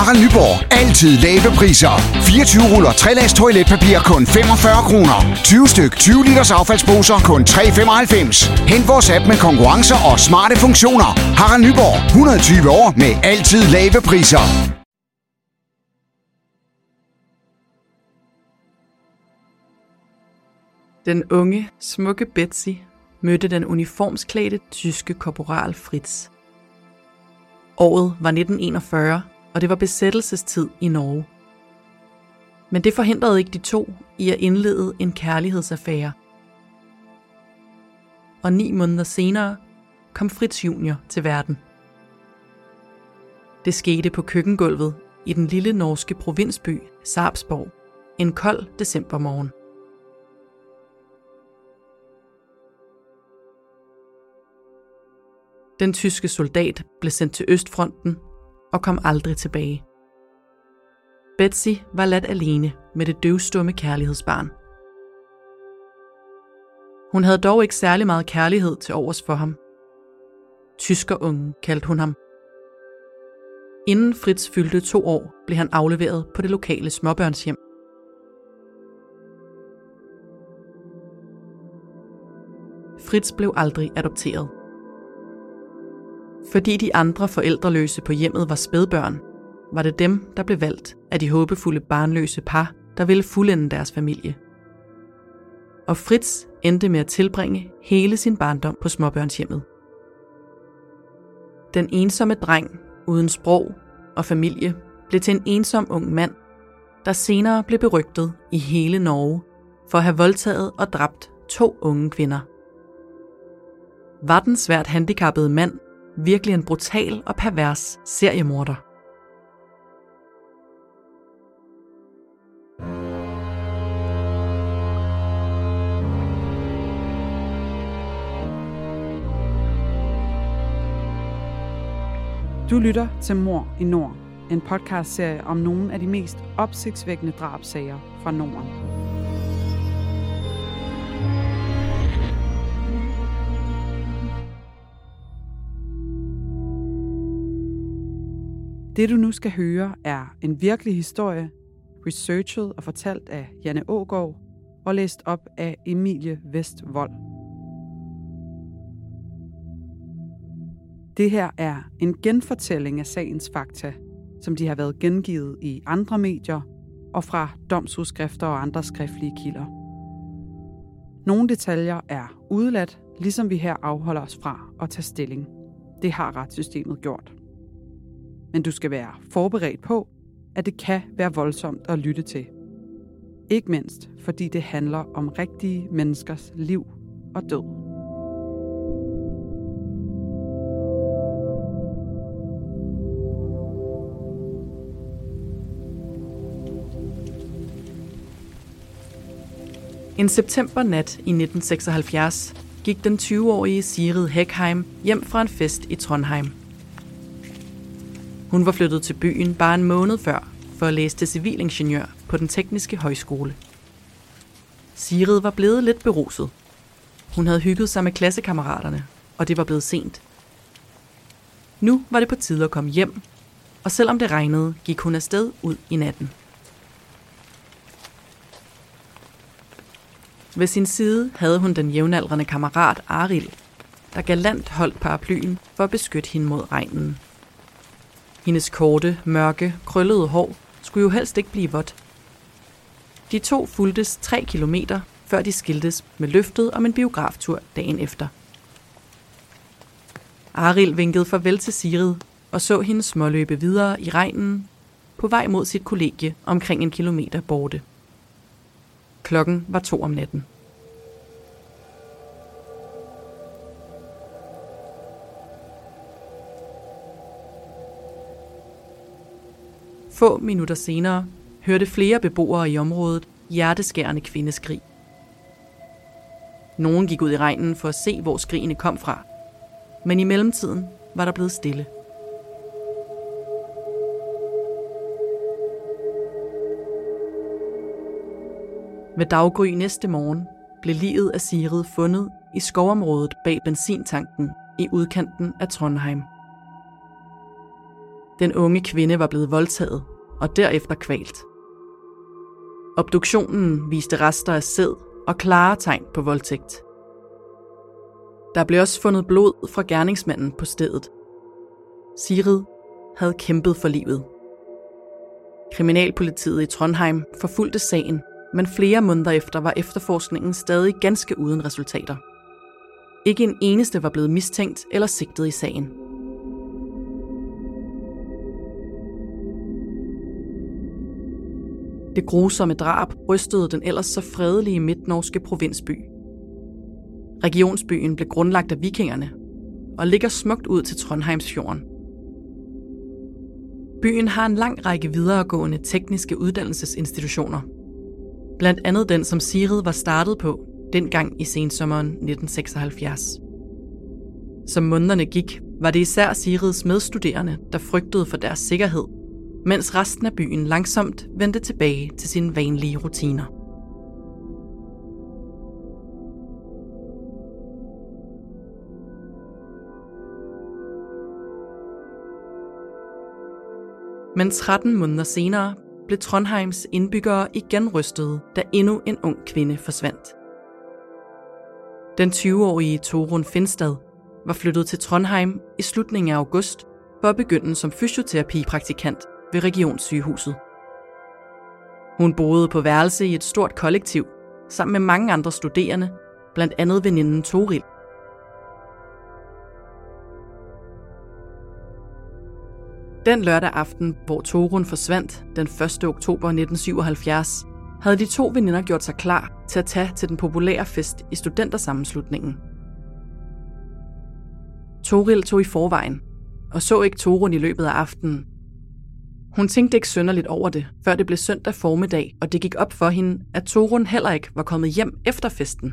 Harald Nyborg. Altid lave priser. 24 ruller 3 lags toiletpapir kun 45 kroner. 20 styk 20 liters affaldsposer kun 3,95. Hent vores app med konkurrencer og smarte funktioner. Harald Nyborg. 120 år med altid lave priser. Den unge, smukke Betsy mødte den uniformsklædte tyske korporal Fritz. Året var 1941, og det var besættelsestid i Norge. Men det forhindrede ikke de to i at indlede en kærlighedsaffære. Og ni måneder senere kom Fritz Junior til verden. Det skete på køkkengulvet i den lille norske provinsby Sarpsborg en kold decembermorgen. Den tyske soldat blev sendt til Østfronten og kom aldrig tilbage. Betsy var ladt alene med det døvstumme kærlighedsbarn. Hun havde dog ikke særlig meget kærlighed til overs for ham. Tyskerungen kaldte hun ham. Inden Fritz fyldte to år, blev han afleveret på det lokale småbørnshjem. Fritz blev aldrig adopteret. Fordi de andre forældreløse på hjemmet var spædbørn, var det dem, der blev valgt af de håbefulde barnløse par, der ville fuldende deres familie. Og Fritz endte med at tilbringe hele sin barndom på småbørnshjemmet. Den ensomme dreng uden sprog og familie blev til en ensom ung mand, der senere blev berygtet i hele Norge for at have voldtaget og dræbt to unge kvinder. Var den svært handicappede mand virkelig en brutal og pervers seriemorder? Du lytter til Mor i Nord, en podcastserie om nogle af de mest opsigtsvækkende drabsager fra Norden. Det du nu skal høre er en virkelig historie, researchet og fortalt af Janne Ågård og læst op af Emilie Vestvold. Det her er en genfortælling af sagens fakta, som de har været gengivet i andre medier og fra domsudskrifter og andre skriftlige kilder. Nogle detaljer er udeladt, ligesom vi her afholder os fra at tage stilling. Det har retssystemet gjort. Men du skal være forberedt på, at det kan være voldsomt at lytte til. Ikke mindst fordi det handler om rigtige menneskers liv og død. En septembernat i 1976 gik den 20-årige Sigrid Heckheim hjem fra en fest i Trondheim. Hun var flyttet til byen bare en måned før for at læse til civilingeniør på den tekniske højskole. Sigrid var blevet lidt beruset. Hun havde hygget sig med klassekammeraterne, og det var blevet sent. Nu var det på tide at komme hjem, og selvom det regnede, gik hun afsted ud i natten. Ved sin side havde hun den jævnaldrende kammerat Aril, der galant holdt paraplyen for at beskytte hende mod regnen. Hendes korte, mørke, krøllede hår skulle jo helst ikke blive vådt. De to fuldtes tre kilometer, før de skiltes med løftet om en biograftur dagen efter. Aril vinkede farvel til Sirid og så hende småløbe videre i regnen på vej mod sit kollegie omkring en kilometer borte. Klokken var to om natten. Få minutter senere hørte flere beboere i området hjerteskærende kvindeskrig. Nogen gik ud i regnen for at se, hvor skrigene kom fra. Men i mellemtiden var der blevet stille. Ved daggry næste morgen blev livet af Sigrid fundet i skovområdet bag benzintanken i udkanten af Trondheim. Den unge kvinde var blevet voldtaget og derefter kvalt. Obduktionen viste rester af sæd og klare tegn på voldtægt. Der blev også fundet blod fra gerningsmanden på stedet. Sigrid havde kæmpet for livet. Kriminalpolitiet i Trondheim forfulgte sagen, men flere måneder efter var efterforskningen stadig ganske uden resultater. Ikke en eneste var blevet mistænkt eller sigtet i sagen. Det grusomme drab rystede den ellers så fredelige midtnorske provinsby. Regionsbyen blev grundlagt af vikingerne og ligger smukt ud til Trondheimsfjorden. Byen har en lang række videregående tekniske uddannelsesinstitutioner. Blandt andet den, som Sirid var startet på dengang i sensommeren 1976. Som månederne gik, var det især Sirids medstuderende, der frygtede for deres sikkerhed, mens resten af byen langsomt vendte tilbage til sine vanlige rutiner. Men 13 måneder senere blev Trondheims indbyggere igen rystede, da endnu en ung kvinde forsvandt. Den 20-årige Torun Finstad var flyttet til Trondheim i slutningen af august for at begynde som fysioterapipraktikant ved Regionssygehuset. Hun boede på værelse i et stort kollektiv sammen med mange andre studerende, blandt andet veninden Toril. Den lørdag aften, hvor Torun forsvandt den 1. oktober 1977, havde de to veninder gjort sig klar til at tage til den populære fest i studentersammenslutningen. Toril tog i forvejen og så ikke Torun i løbet af aftenen. Hun tænkte ikke sønderligt over det, før det blev søndag formiddag, og det gik op for hende, at Torun heller ikke var kommet hjem efter festen.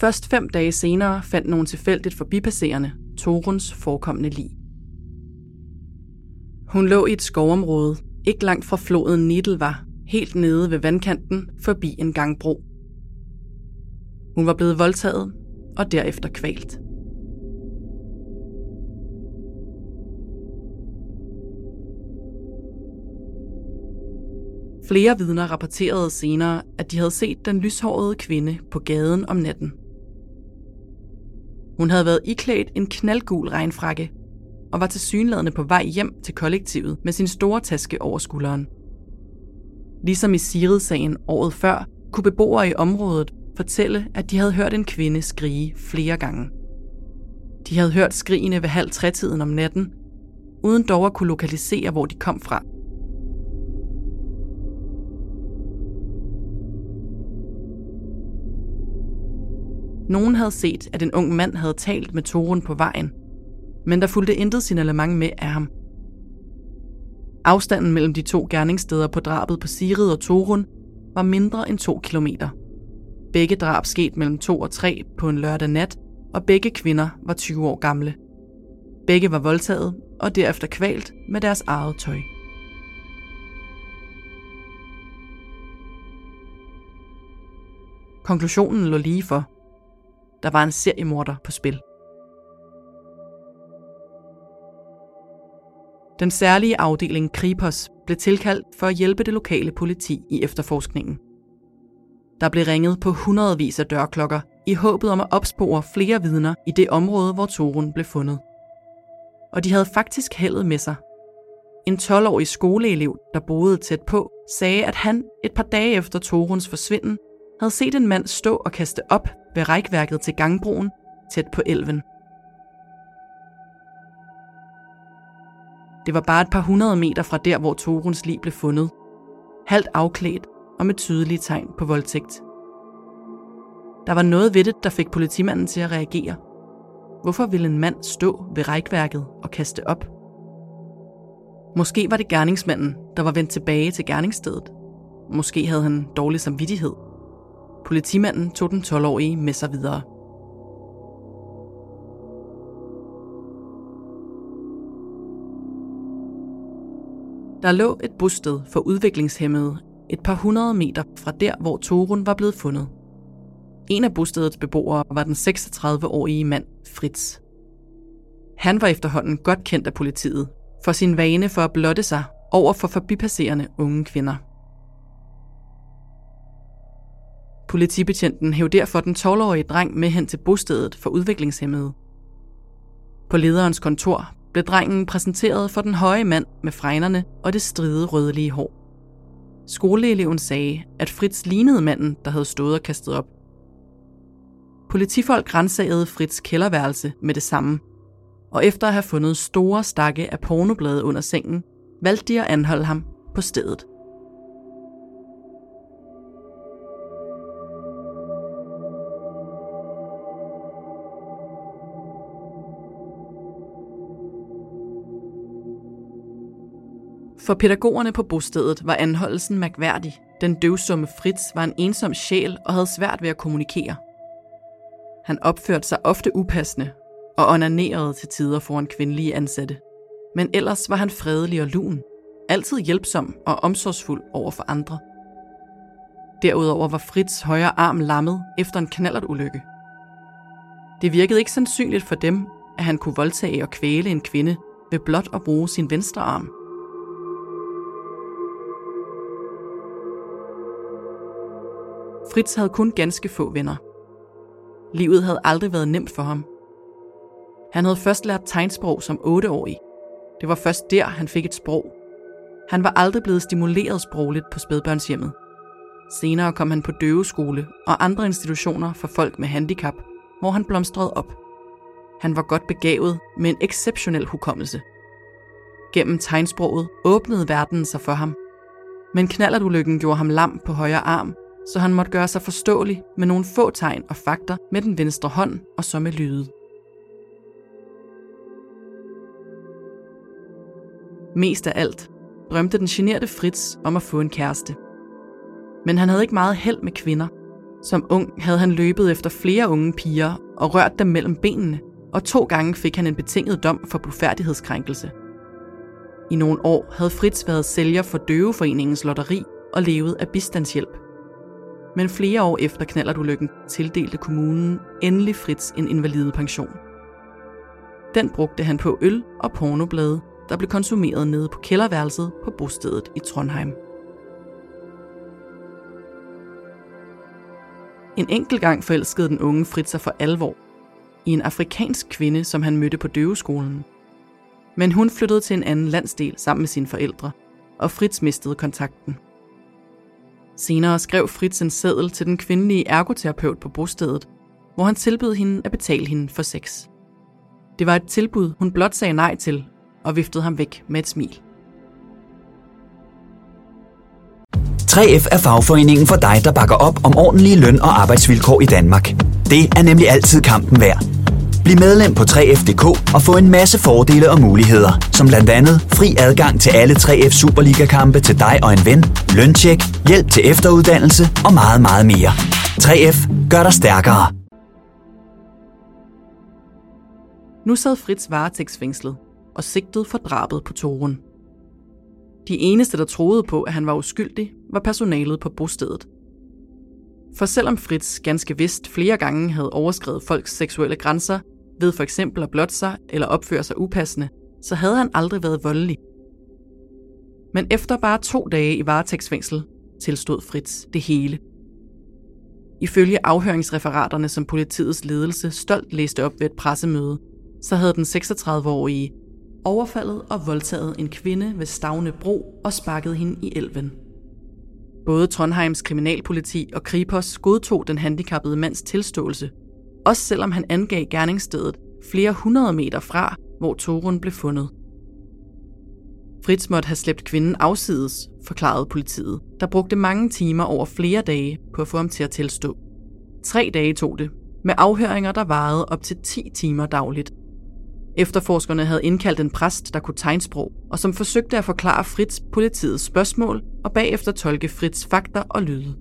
Først fem dage senere fandt nogen tilfældigt forbipasserende Toruns forekommende lig. Hun lå i et skovområde, ikke langt fra floden Nidel helt nede ved vandkanten forbi en gangbro. Hun var blevet voldtaget og derefter kvalt. Flere vidner rapporterede senere, at de havde set den lyshårede kvinde på gaden om natten. Hun havde været iklædt en knaldgul regnfrakke og var til synladende på vej hjem til kollektivet med sin store taske over skulderen. Ligesom i Sirid-sagen året før, kunne beboere i området fortælle, at de havde hørt en kvinde skrige flere gange. De havde hørt skrigene ved halv tretiden om natten, uden dog at kunne lokalisere, hvor de kom fra. Nogen havde set, at en ung mand havde talt med Torun på vejen, men der fulgte intet signalement med af ham. Afstanden mellem de to gerningssteder på drabet på Sirid og Torun var mindre end to kilometer. Begge drab skete mellem 2 og 3 på en lørdag nat, og begge kvinder var 20 år gamle. Begge var voldtaget og derefter kvalt med deres eget tøj. Konklusionen lå lige for. Der var en seriemorder på spil. Den særlige afdeling Kripos blev tilkaldt for at hjælpe det lokale politi i efterforskningen. Der blev ringet på hundredvis af dørklokker i håbet om at opspore flere vidner i det område, hvor Torun blev fundet. Og de havde faktisk heldet med sig. En 12-årig skoleelev, der boede tæt på, sagde, at han et par dage efter Toruns forsvinden havde set en mand stå og kaste op ved rækværket til gangbroen tæt på elven. Det var bare et par hundrede meter fra der, hvor Toruns lig blev fundet. Halvt afklædt og med tydelige tegn på voldtægt. Der var noget ved det, der fik politimanden til at reagere. Hvorfor ville en mand stå ved rækværket og kaste op? Måske var det gerningsmanden, der var vendt tilbage til gerningsstedet. Måske havde han dårlig samvittighed. Politimanden tog den 12-årige med sig videre. Der lå et bosted for udviklingshemmede et par hundrede meter fra der, hvor Torun var blevet fundet. En af bostedets beboere var den 36-årige mand Fritz. Han var efterhånden godt kendt af politiet for sin vane for at blotte sig over for forbipasserende unge kvinder. Politibetjenten hæv derfor den 12-årige dreng med hen til bostedet for udviklingshemmede. På lederens kontor blev drengen præsenteret for den høje mand med fregnerne og det stride rødlige hår. Skoleeleven sagde, at Fritz lignede manden, der havde stået og kastet op. Politifolk rensagede Fritz kælderværelse med det samme, og efter at have fundet store stakke af pornoblade under sengen, valgte de at anholde ham på stedet. For pædagogerne på bostedet var anholdelsen mærkværdig. Den døvsumme Fritz var en ensom sjæl og havde svært ved at kommunikere. Han opførte sig ofte upassende og onanerede til tider foran kvindelige ansatte. Men ellers var han fredelig og lun, altid hjælpsom og omsorgsfuld over for andre. Derudover var Fritz højre arm lammet efter en knallertulykke. Det virkede ikke sandsynligt for dem, at han kunne voldtage og kvæle en kvinde ved blot at bruge sin venstre arm – Fritz havde kun ganske få venner. Livet havde aldrig været nemt for ham. Han havde først lært tegnsprog som 8-årig. Det var først der, han fik et sprog. Han var aldrig blevet stimuleret sprogligt på spædbørnshjemmet. Senere kom han på døveskole og andre institutioner for folk med handicap, hvor han blomstrede op. Han var godt begavet med en exceptionel hukommelse. Gennem tegnsproget åbnede verden sig for ham. Men knallertulykken gjorde ham lam på højre arm så han måtte gøre sig forståelig med nogle få tegn og fakter med den venstre hånd og så med lyde. Mest af alt drømte den generte Fritz om at få en kæreste. Men han havde ikke meget held med kvinder. Som ung havde han løbet efter flere unge piger og rørt dem mellem benene, og to gange fik han en betinget dom for blufærdighedskrænkelse. I nogle år havde Fritz været sælger for Døveforeningens lotteri og levet af bistandshjælp. Men flere år efter knallertulykken tildelte kommunen endelig Fritz en invalidepension. Den brugte han på øl og pornoblade, der blev konsumeret nede på kælderværelset på bostedet i Trondheim. En enkelt gang forelskede den unge Fritz sig for alvor i en afrikansk kvinde, som han mødte på døveskolen. Men hun flyttede til en anden landsdel sammen med sine forældre, og Fritz mistede kontakten. Senere skrev Fritz en seddel til den kvindelige ergoterapeut på bostedet, hvor han tilbød hende at betale hende for sex. Det var et tilbud, hun blot sagde nej til, og viftede ham væk med et smil. 3F er fagforeningen for dig, der bakker op om ordentlige løn- og arbejdsvilkår i Danmark. Det er nemlig altid kampen værd. Bliv medlem på 3F.dk og få en masse fordele og muligheder, som blandt andet fri adgang til alle 3F Superliga-kampe til dig og en ven, løntjek, hjælp til efteruddannelse og meget, meget mere. 3F gør dig stærkere. Nu sad Fritz varetægtsfængslet og sigtet for drabet på Toren. De eneste, der troede på, at han var uskyldig, var personalet på bostedet. For selvom Fritz ganske vist flere gange havde overskrevet folks seksuelle grænser, ved for eksempel at blotte sig eller opføre sig upassende, så havde han aldrig været voldelig. Men efter bare to dage i varetægtsfængsel, tilstod Fritz det hele. Ifølge afhøringsreferaterne, som politiets ledelse stolt læste op ved et pressemøde, så havde den 36-årige overfaldet og voldtaget en kvinde ved Stavne Bro og sparket hende i elven. Både Trondheims kriminalpoliti og Kripos godtog den handicappede mands tilståelse også selvom han angav gerningsstedet flere hundrede meter fra, hvor Torun blev fundet. Fritz måtte have slæbt kvinden afsides, forklarede politiet, der brugte mange timer over flere dage på at få ham til at tilstå. Tre dage tog det, med afhøringer, der varede op til 10 timer dagligt. Efterforskerne havde indkaldt en præst, der kunne tegnsprog, og som forsøgte at forklare Fritz politiets spørgsmål og bagefter tolke Fritz fakta og lyde.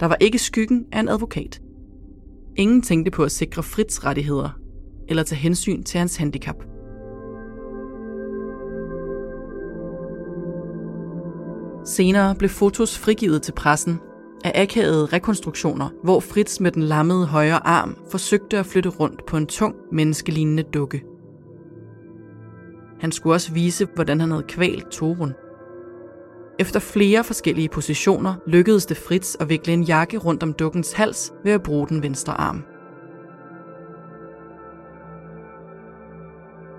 Der var ikke skyggen af en advokat. Ingen tænkte på at sikre Fritz rettigheder eller tage hensyn til hans handicap. Senere blev fotos frigivet til pressen af akavede rekonstruktioner, hvor Fritz med den lammede højre arm forsøgte at flytte rundt på en tung, menneskelignende dukke. Han skulle også vise, hvordan han havde kvalt Torun. Efter flere forskellige positioner lykkedes det Fritz at vikle en jakke rundt om dukkens hals ved at bruge den venstre arm.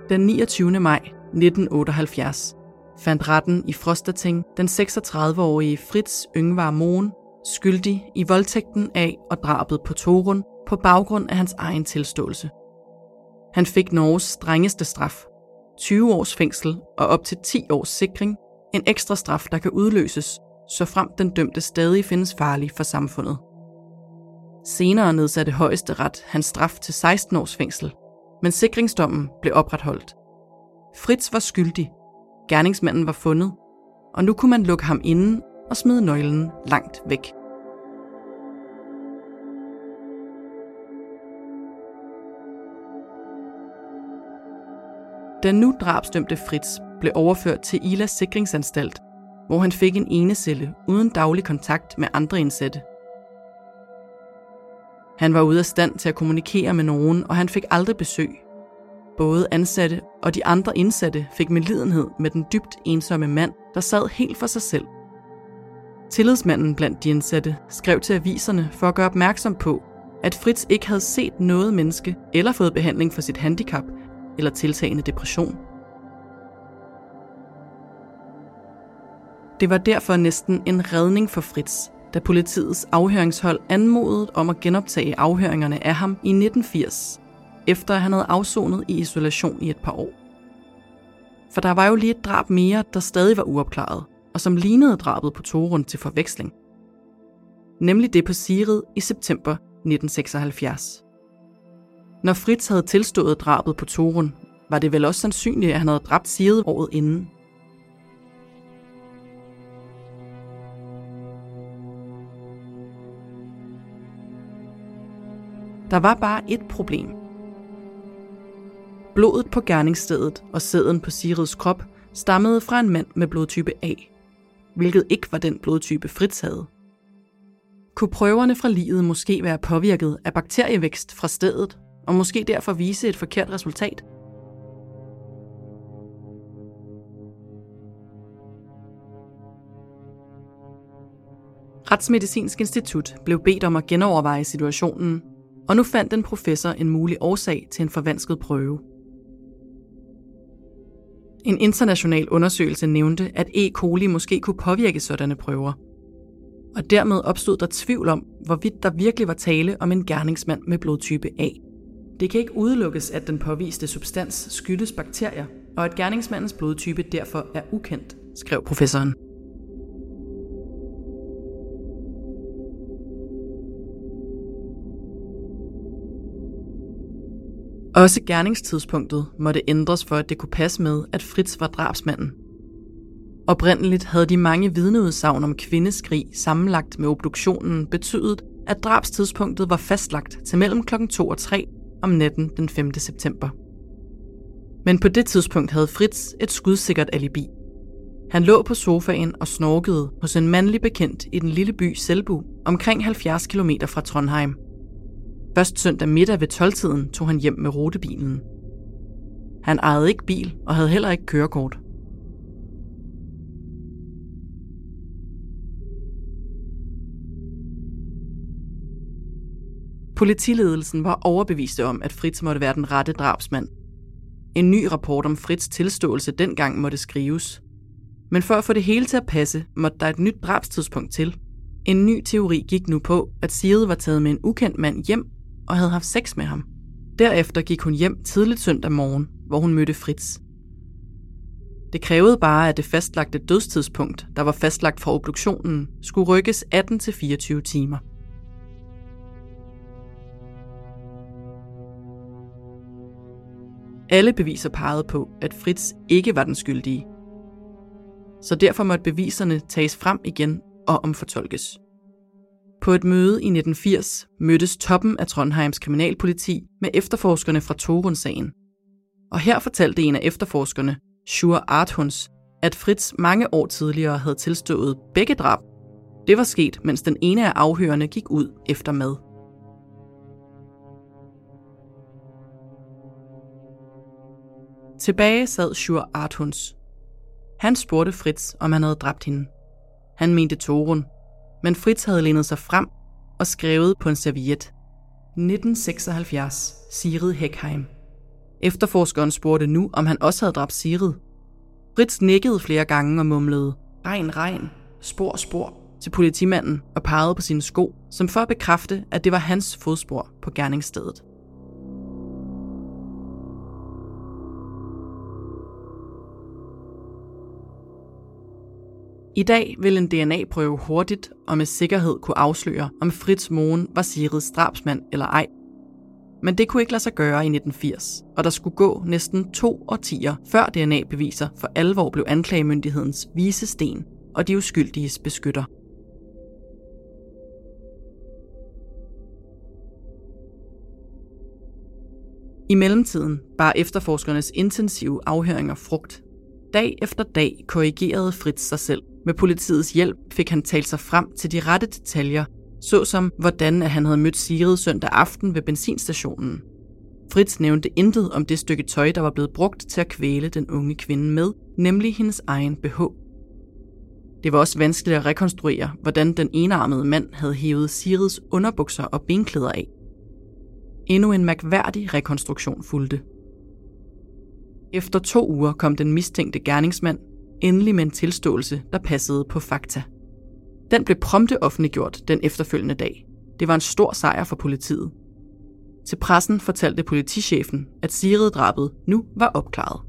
Den 29. maj 1978 fandt retten i Frostating den 36-årige Fritz Yngvar Moen skyldig i voldtægten af og drabet på Torun på baggrund af hans egen tilståelse. Han fik Norges strengeste straf, 20 års fængsel og op til 10 års sikring, en ekstra straf, der kan udløses, så frem den dømte stadig findes farlig for samfundet. Senere nedsatte højeste ret hans straf til 16 års fængsel, men sikringsdommen blev opretholdt. Fritz var skyldig, gerningsmanden var fundet, og nu kunne man lukke ham inden og smide nøglen langt væk. Den nu drabsdømte Fritz blev overført til Ilas sikringsanstalt, hvor han fik en enecelle uden daglig kontakt med andre indsatte. Han var ude af stand til at kommunikere med nogen, og han fik aldrig besøg. Både ansatte og de andre indsatte fik medlidenhed med den dybt ensomme mand, der sad helt for sig selv. Tillidsmanden blandt de indsatte skrev til aviserne for at gøre opmærksom på, at Fritz ikke havde set noget menneske eller fået behandling for sit handicap eller tiltagende depression. Det var derfor næsten en redning for Fritz, da politiets afhøringshold anmodede om at genoptage afhøringerne af ham i 1980, efter han havde afsonet i isolation i et par år. For der var jo lige et drab mere, der stadig var uopklaret, og som lignede drabet på Torun til forveksling. Nemlig det på Sirid i september 1976. Når Fritz havde tilstået drabet på Torun, var det vel også sandsynligt, at han havde dræbt Sirid året inden. Der var bare et problem. Blodet på gerningsstedet og sæden på Sirids krop stammede fra en mand med blodtype A, hvilket ikke var den blodtype Fritz havde. Kunne prøverne fra livet måske være påvirket af bakterievækst fra stedet, og måske derfor vise et forkert resultat? Retsmedicinsk Institut blev bedt om at genoverveje situationen og nu fandt en professor en mulig årsag til en forvansket prøve. En international undersøgelse nævnte, at E. coli måske kunne påvirke sådanne prøver. Og dermed opstod der tvivl om, hvorvidt der virkelig var tale om en gerningsmand med blodtype A. Det kan ikke udelukkes, at den påviste substans skyldes bakterier, og at gerningsmandens blodtype derfor er ukendt, skrev professoren. Også gerningstidspunktet måtte ændres for, at det kunne passe med, at Fritz var drabsmanden. Oprindeligt havde de mange vidneudsagn om kvindeskrig sammenlagt med obduktionen betydet, at drabstidspunktet var fastlagt til mellem kl. 2 og 3 om natten den 5. september. Men på det tidspunkt havde Fritz et skudsikkert alibi. Han lå på sofaen og snorkede hos en mandlig bekendt i den lille by Selbu, omkring 70 km fra Trondheim – Først søndag middag ved 12-tiden tog han hjem med rutebilen. Han ejede ikke bil og havde heller ikke kørekort. Politiledelsen var overbeviste om, at Fritz måtte være den rette drabsmand. En ny rapport om Fritz tilståelse dengang måtte skrives. Men for at få det hele til at passe, måtte der et nyt drabstidspunkt til. En ny teori gik nu på, at Sirede var taget med en ukendt mand hjem og havde haft sex med ham. Derefter gik hun hjem tidligt søndag morgen, hvor hun mødte Fritz. Det krævede bare, at det fastlagte dødstidspunkt, der var fastlagt fra obduktionen, skulle rykkes 18-24 timer. Alle beviser pegede på, at Fritz ikke var den skyldige. Så derfor måtte beviserne tages frem igen og omfortolkes. På et møde i 1980 mødtes toppen af Trondheims kriminalpoliti med efterforskerne fra Torun-sagen. Og her fortalte en af efterforskerne, Sjur Arthuns, at Fritz mange år tidligere havde tilstået begge drab. Det var sket, mens den ene af afhørerne gik ud efter mad. Tilbage sad Sjur Arthuns. Han spurgte Fritz, om han havde dræbt hende. Han mente Torun, men Fritz havde lænet sig frem og skrevet på en serviet. 1976, Sirid Heckheim. Efterforskeren spurgte nu, om han også havde dræbt Sirid. Fritz nikkede flere gange og mumlede, regn, regn, spor, spor, til politimanden og pegede på sine sko, som for at bekræfte, at det var hans fodspor på gerningsstedet. I dag vil en DNA-prøve hurtigt og med sikkerhed kunne afsløre, om Fritz Moen var Sirids drabsmand eller ej. Men det kunne ikke lade sig gøre i 1980, og der skulle gå næsten to årtier, før DNA-beviser for alvor blev anklagemyndighedens vise sten og de uskyldiges beskytter. I mellemtiden bar efterforskernes intensive afhøringer frugt. Dag efter dag korrigerede Fritz sig selv. Med politiets hjælp fik han talt sig frem til de rette detaljer, såsom hvordan at han havde mødt Sigrid søndag aften ved benzinstationen. Fritz nævnte intet om det stykke tøj, der var blevet brugt til at kvæle den unge kvinde med, nemlig hendes egen BH. Det var også vanskeligt at rekonstruere, hvordan den enarmede mand havde hævet Sirids underbukser og benklæder af. Endnu en mærkværdig rekonstruktion fulgte. Efter to uger kom den mistænkte gerningsmand endelig med en tilståelse, der passede på fakta. Den blev prompte offentliggjort den efterfølgende dag. Det var en stor sejr for politiet. Til pressen fortalte politichefen, at Sigrid-drabet nu var opklaret.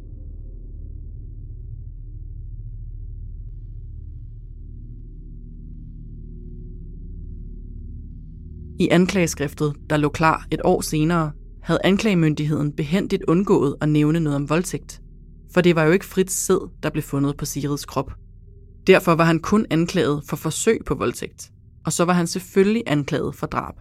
I anklageskriftet, der lå klar et år senere, havde anklagemyndigheden behendigt undgået at nævne noget om voldtægt. For det var jo ikke frit sæd, der blev fundet på Sirids krop. Derfor var han kun anklaget for forsøg på voldtægt, og så var han selvfølgelig anklaget for drab.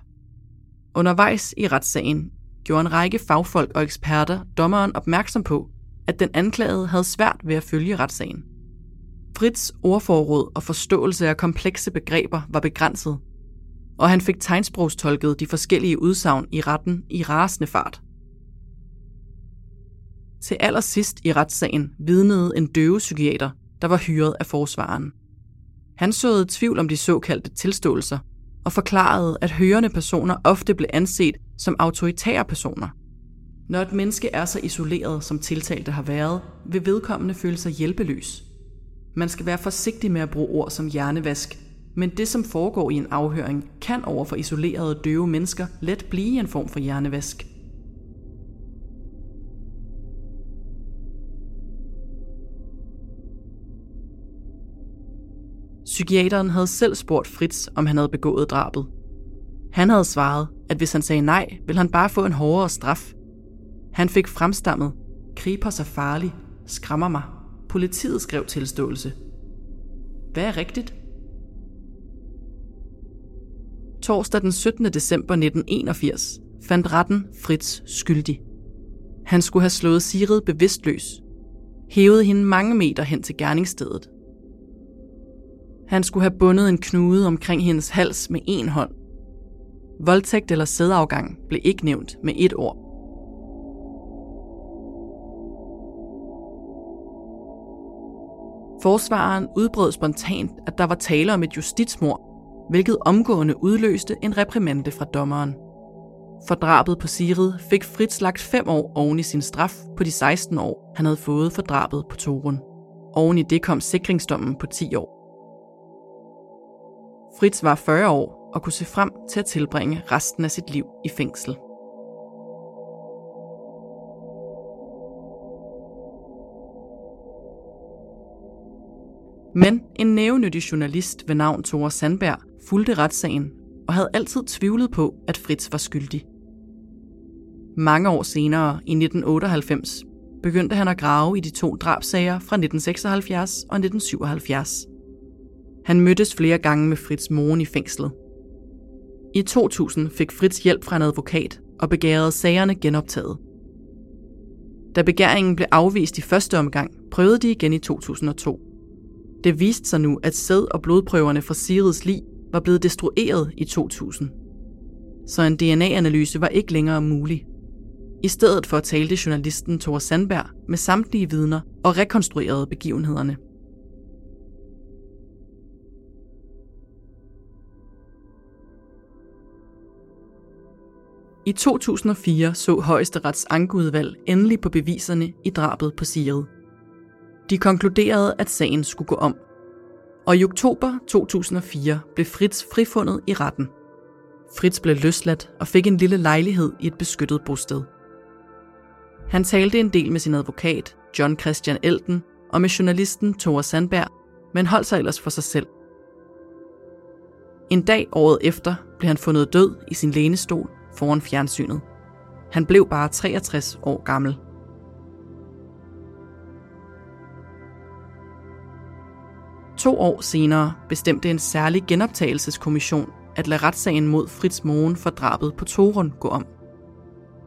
Undervejs i retssagen gjorde en række fagfolk og eksperter dommeren opmærksom på, at den anklagede havde svært ved at følge retssagen. Fritz ordforråd og forståelse af komplekse begreber var begrænset, og han fik tegnsprogstolket de forskellige udsagn i retten i rasende fart. Til allersidst i retssagen vidnede en døvepsykiater, der var hyret af forsvaren. Han såede tvivl om de såkaldte tilståelser og forklarede, at hørende personer ofte blev anset som autoritære personer. Når et menneske er så isoleret, som tiltalte har været, vil vedkommende føle sig hjælpeløs. Man skal være forsigtig med at bruge ord som hjernevask, men det, som foregår i en afhøring, kan over for isolerede døve mennesker let blive en form for hjernevask. Psykiateren havde selv spurgt Fritz, om han havde begået drabet. Han havde svaret, at hvis han sagde nej, ville han bare få en hårdere straf. Han fik fremstammet, griber sig farlig, skræmmer mig. Politiet skrev tilståelse. Hvad er rigtigt? Torsdag den 17. december 1981 fandt retten Fritz skyldig. Han skulle have slået Sigrid bevidstløs, hævet hende mange meter hen til gerningsstedet. Han skulle have bundet en knude omkring hendes hals med en hånd. Voldtægt eller sædafgang blev ikke nævnt med et ord. Forsvareren udbrød spontant, at der var tale om et justitsmord, hvilket omgående udløste en reprimande fra dommeren. For drabet på Sirid fik Fritz lagt fem år oven i sin straf på de 16 år, han havde fået for drabet på Torun. Oven i det kom sikringsdommen på 10 år. Fritz var 40 år og kunne se frem til at tilbringe resten af sit liv i fængsel. Men en nævenyttig journalist ved navn Tore Sandberg fulgte retssagen og havde altid tvivlet på, at Fritz var skyldig. Mange år senere, i 1998, begyndte han at grave i de to drabsager fra 1976 og 1977. Han mødtes flere gange med Fritz Mogen i fængslet. I 2000 fik Fritz hjælp fra en advokat og begærede sagerne genoptaget. Da begæringen blev afvist i første omgang, prøvede de igen i 2002. Det viste sig nu, at sæd- og blodprøverne fra Sirids lig var blevet destrueret i 2000. Så en DNA-analyse var ikke længere mulig. I stedet for talte journalisten Thor Sandberg med samtlige vidner og rekonstruerede begivenhederne. I 2004 så højesterets ankeudvalg endelig på beviserne i drabet på Siret. De konkluderede, at sagen skulle gå om. Og i oktober 2004 blev Fritz frifundet i retten. Fritz blev løsladt og fik en lille lejlighed i et beskyttet bosted. Han talte en del med sin advokat, John Christian Elten, og med journalisten Thor Sandberg, men holdt sig ellers for sig selv. En dag året efter blev han fundet død i sin lænestol foran fjernsynet. Han blev bare 63 år gammel. To år senere bestemte en særlig genoptagelseskommission at lade retssagen mod Fritz Mogen for drabet på Torun gå om.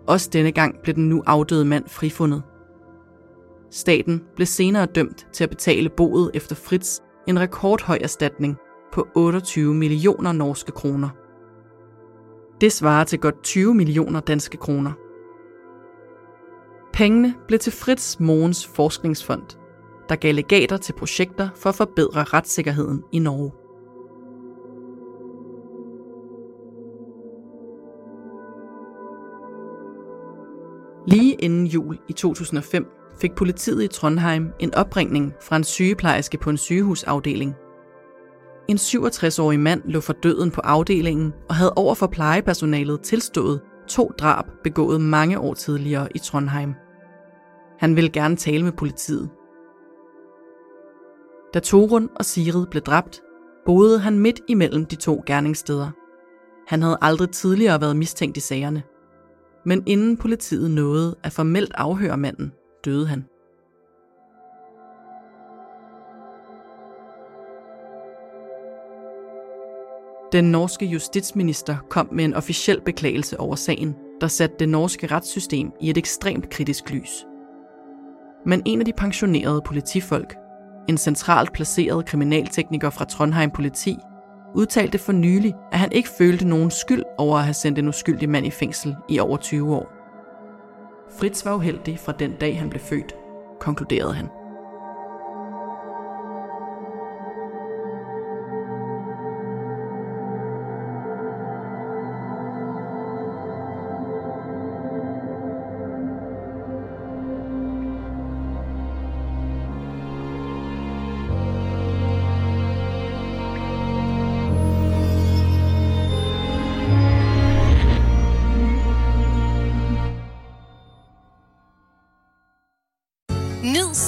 Også denne gang blev den nu afdøde mand frifundet. Staten blev senere dømt til at betale boet efter Fritz en rekordhøj erstatning på 28 millioner norske kroner. Det svarer til godt 20 millioner danske kroner. Pengene blev til Fritz Mogens Forskningsfond, der gav legater til projekter for at forbedre retssikkerheden i Norge. Lige inden jul i 2005 fik politiet i Trondheim en opringning fra en sygeplejerske på en sygehusafdeling. En 67-årig mand lå for døden på afdelingen og havde over for plejepersonalet tilstået to drab begået mange år tidligere i Trondheim. Han ville gerne tale med politiet. Da Torun og Sigrid blev dræbt, boede han midt imellem de to gerningssteder. Han havde aldrig tidligere været mistænkt i sagerne. Men inden politiet nåede at formelt afhøre manden, døde han. Den norske justitsminister kom med en officiel beklagelse over sagen, der satte det norske retssystem i et ekstremt kritisk lys. Men en af de pensionerede politifolk, en centralt placeret kriminaltekniker fra Trondheim politi, udtalte for nylig, at han ikke følte nogen skyld over at have sendt en uskyldig mand i fængsel i over 20 år. Fritz var uheldig fra den dag, han blev født, konkluderede han.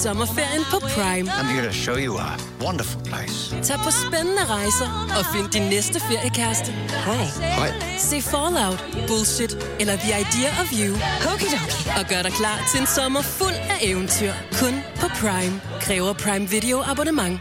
Sommerferien på Prime. I'm here to show you a wonderful place. Tag på spændende rejser og find din næste feriekæreste. Hej. Hej. Se Fallout, Bullshit eller The Idea of You. Okay, okay. Og gør dig klar til en sommer fuld af eventyr. Kun på Prime. Kræver Prime Video abonnement.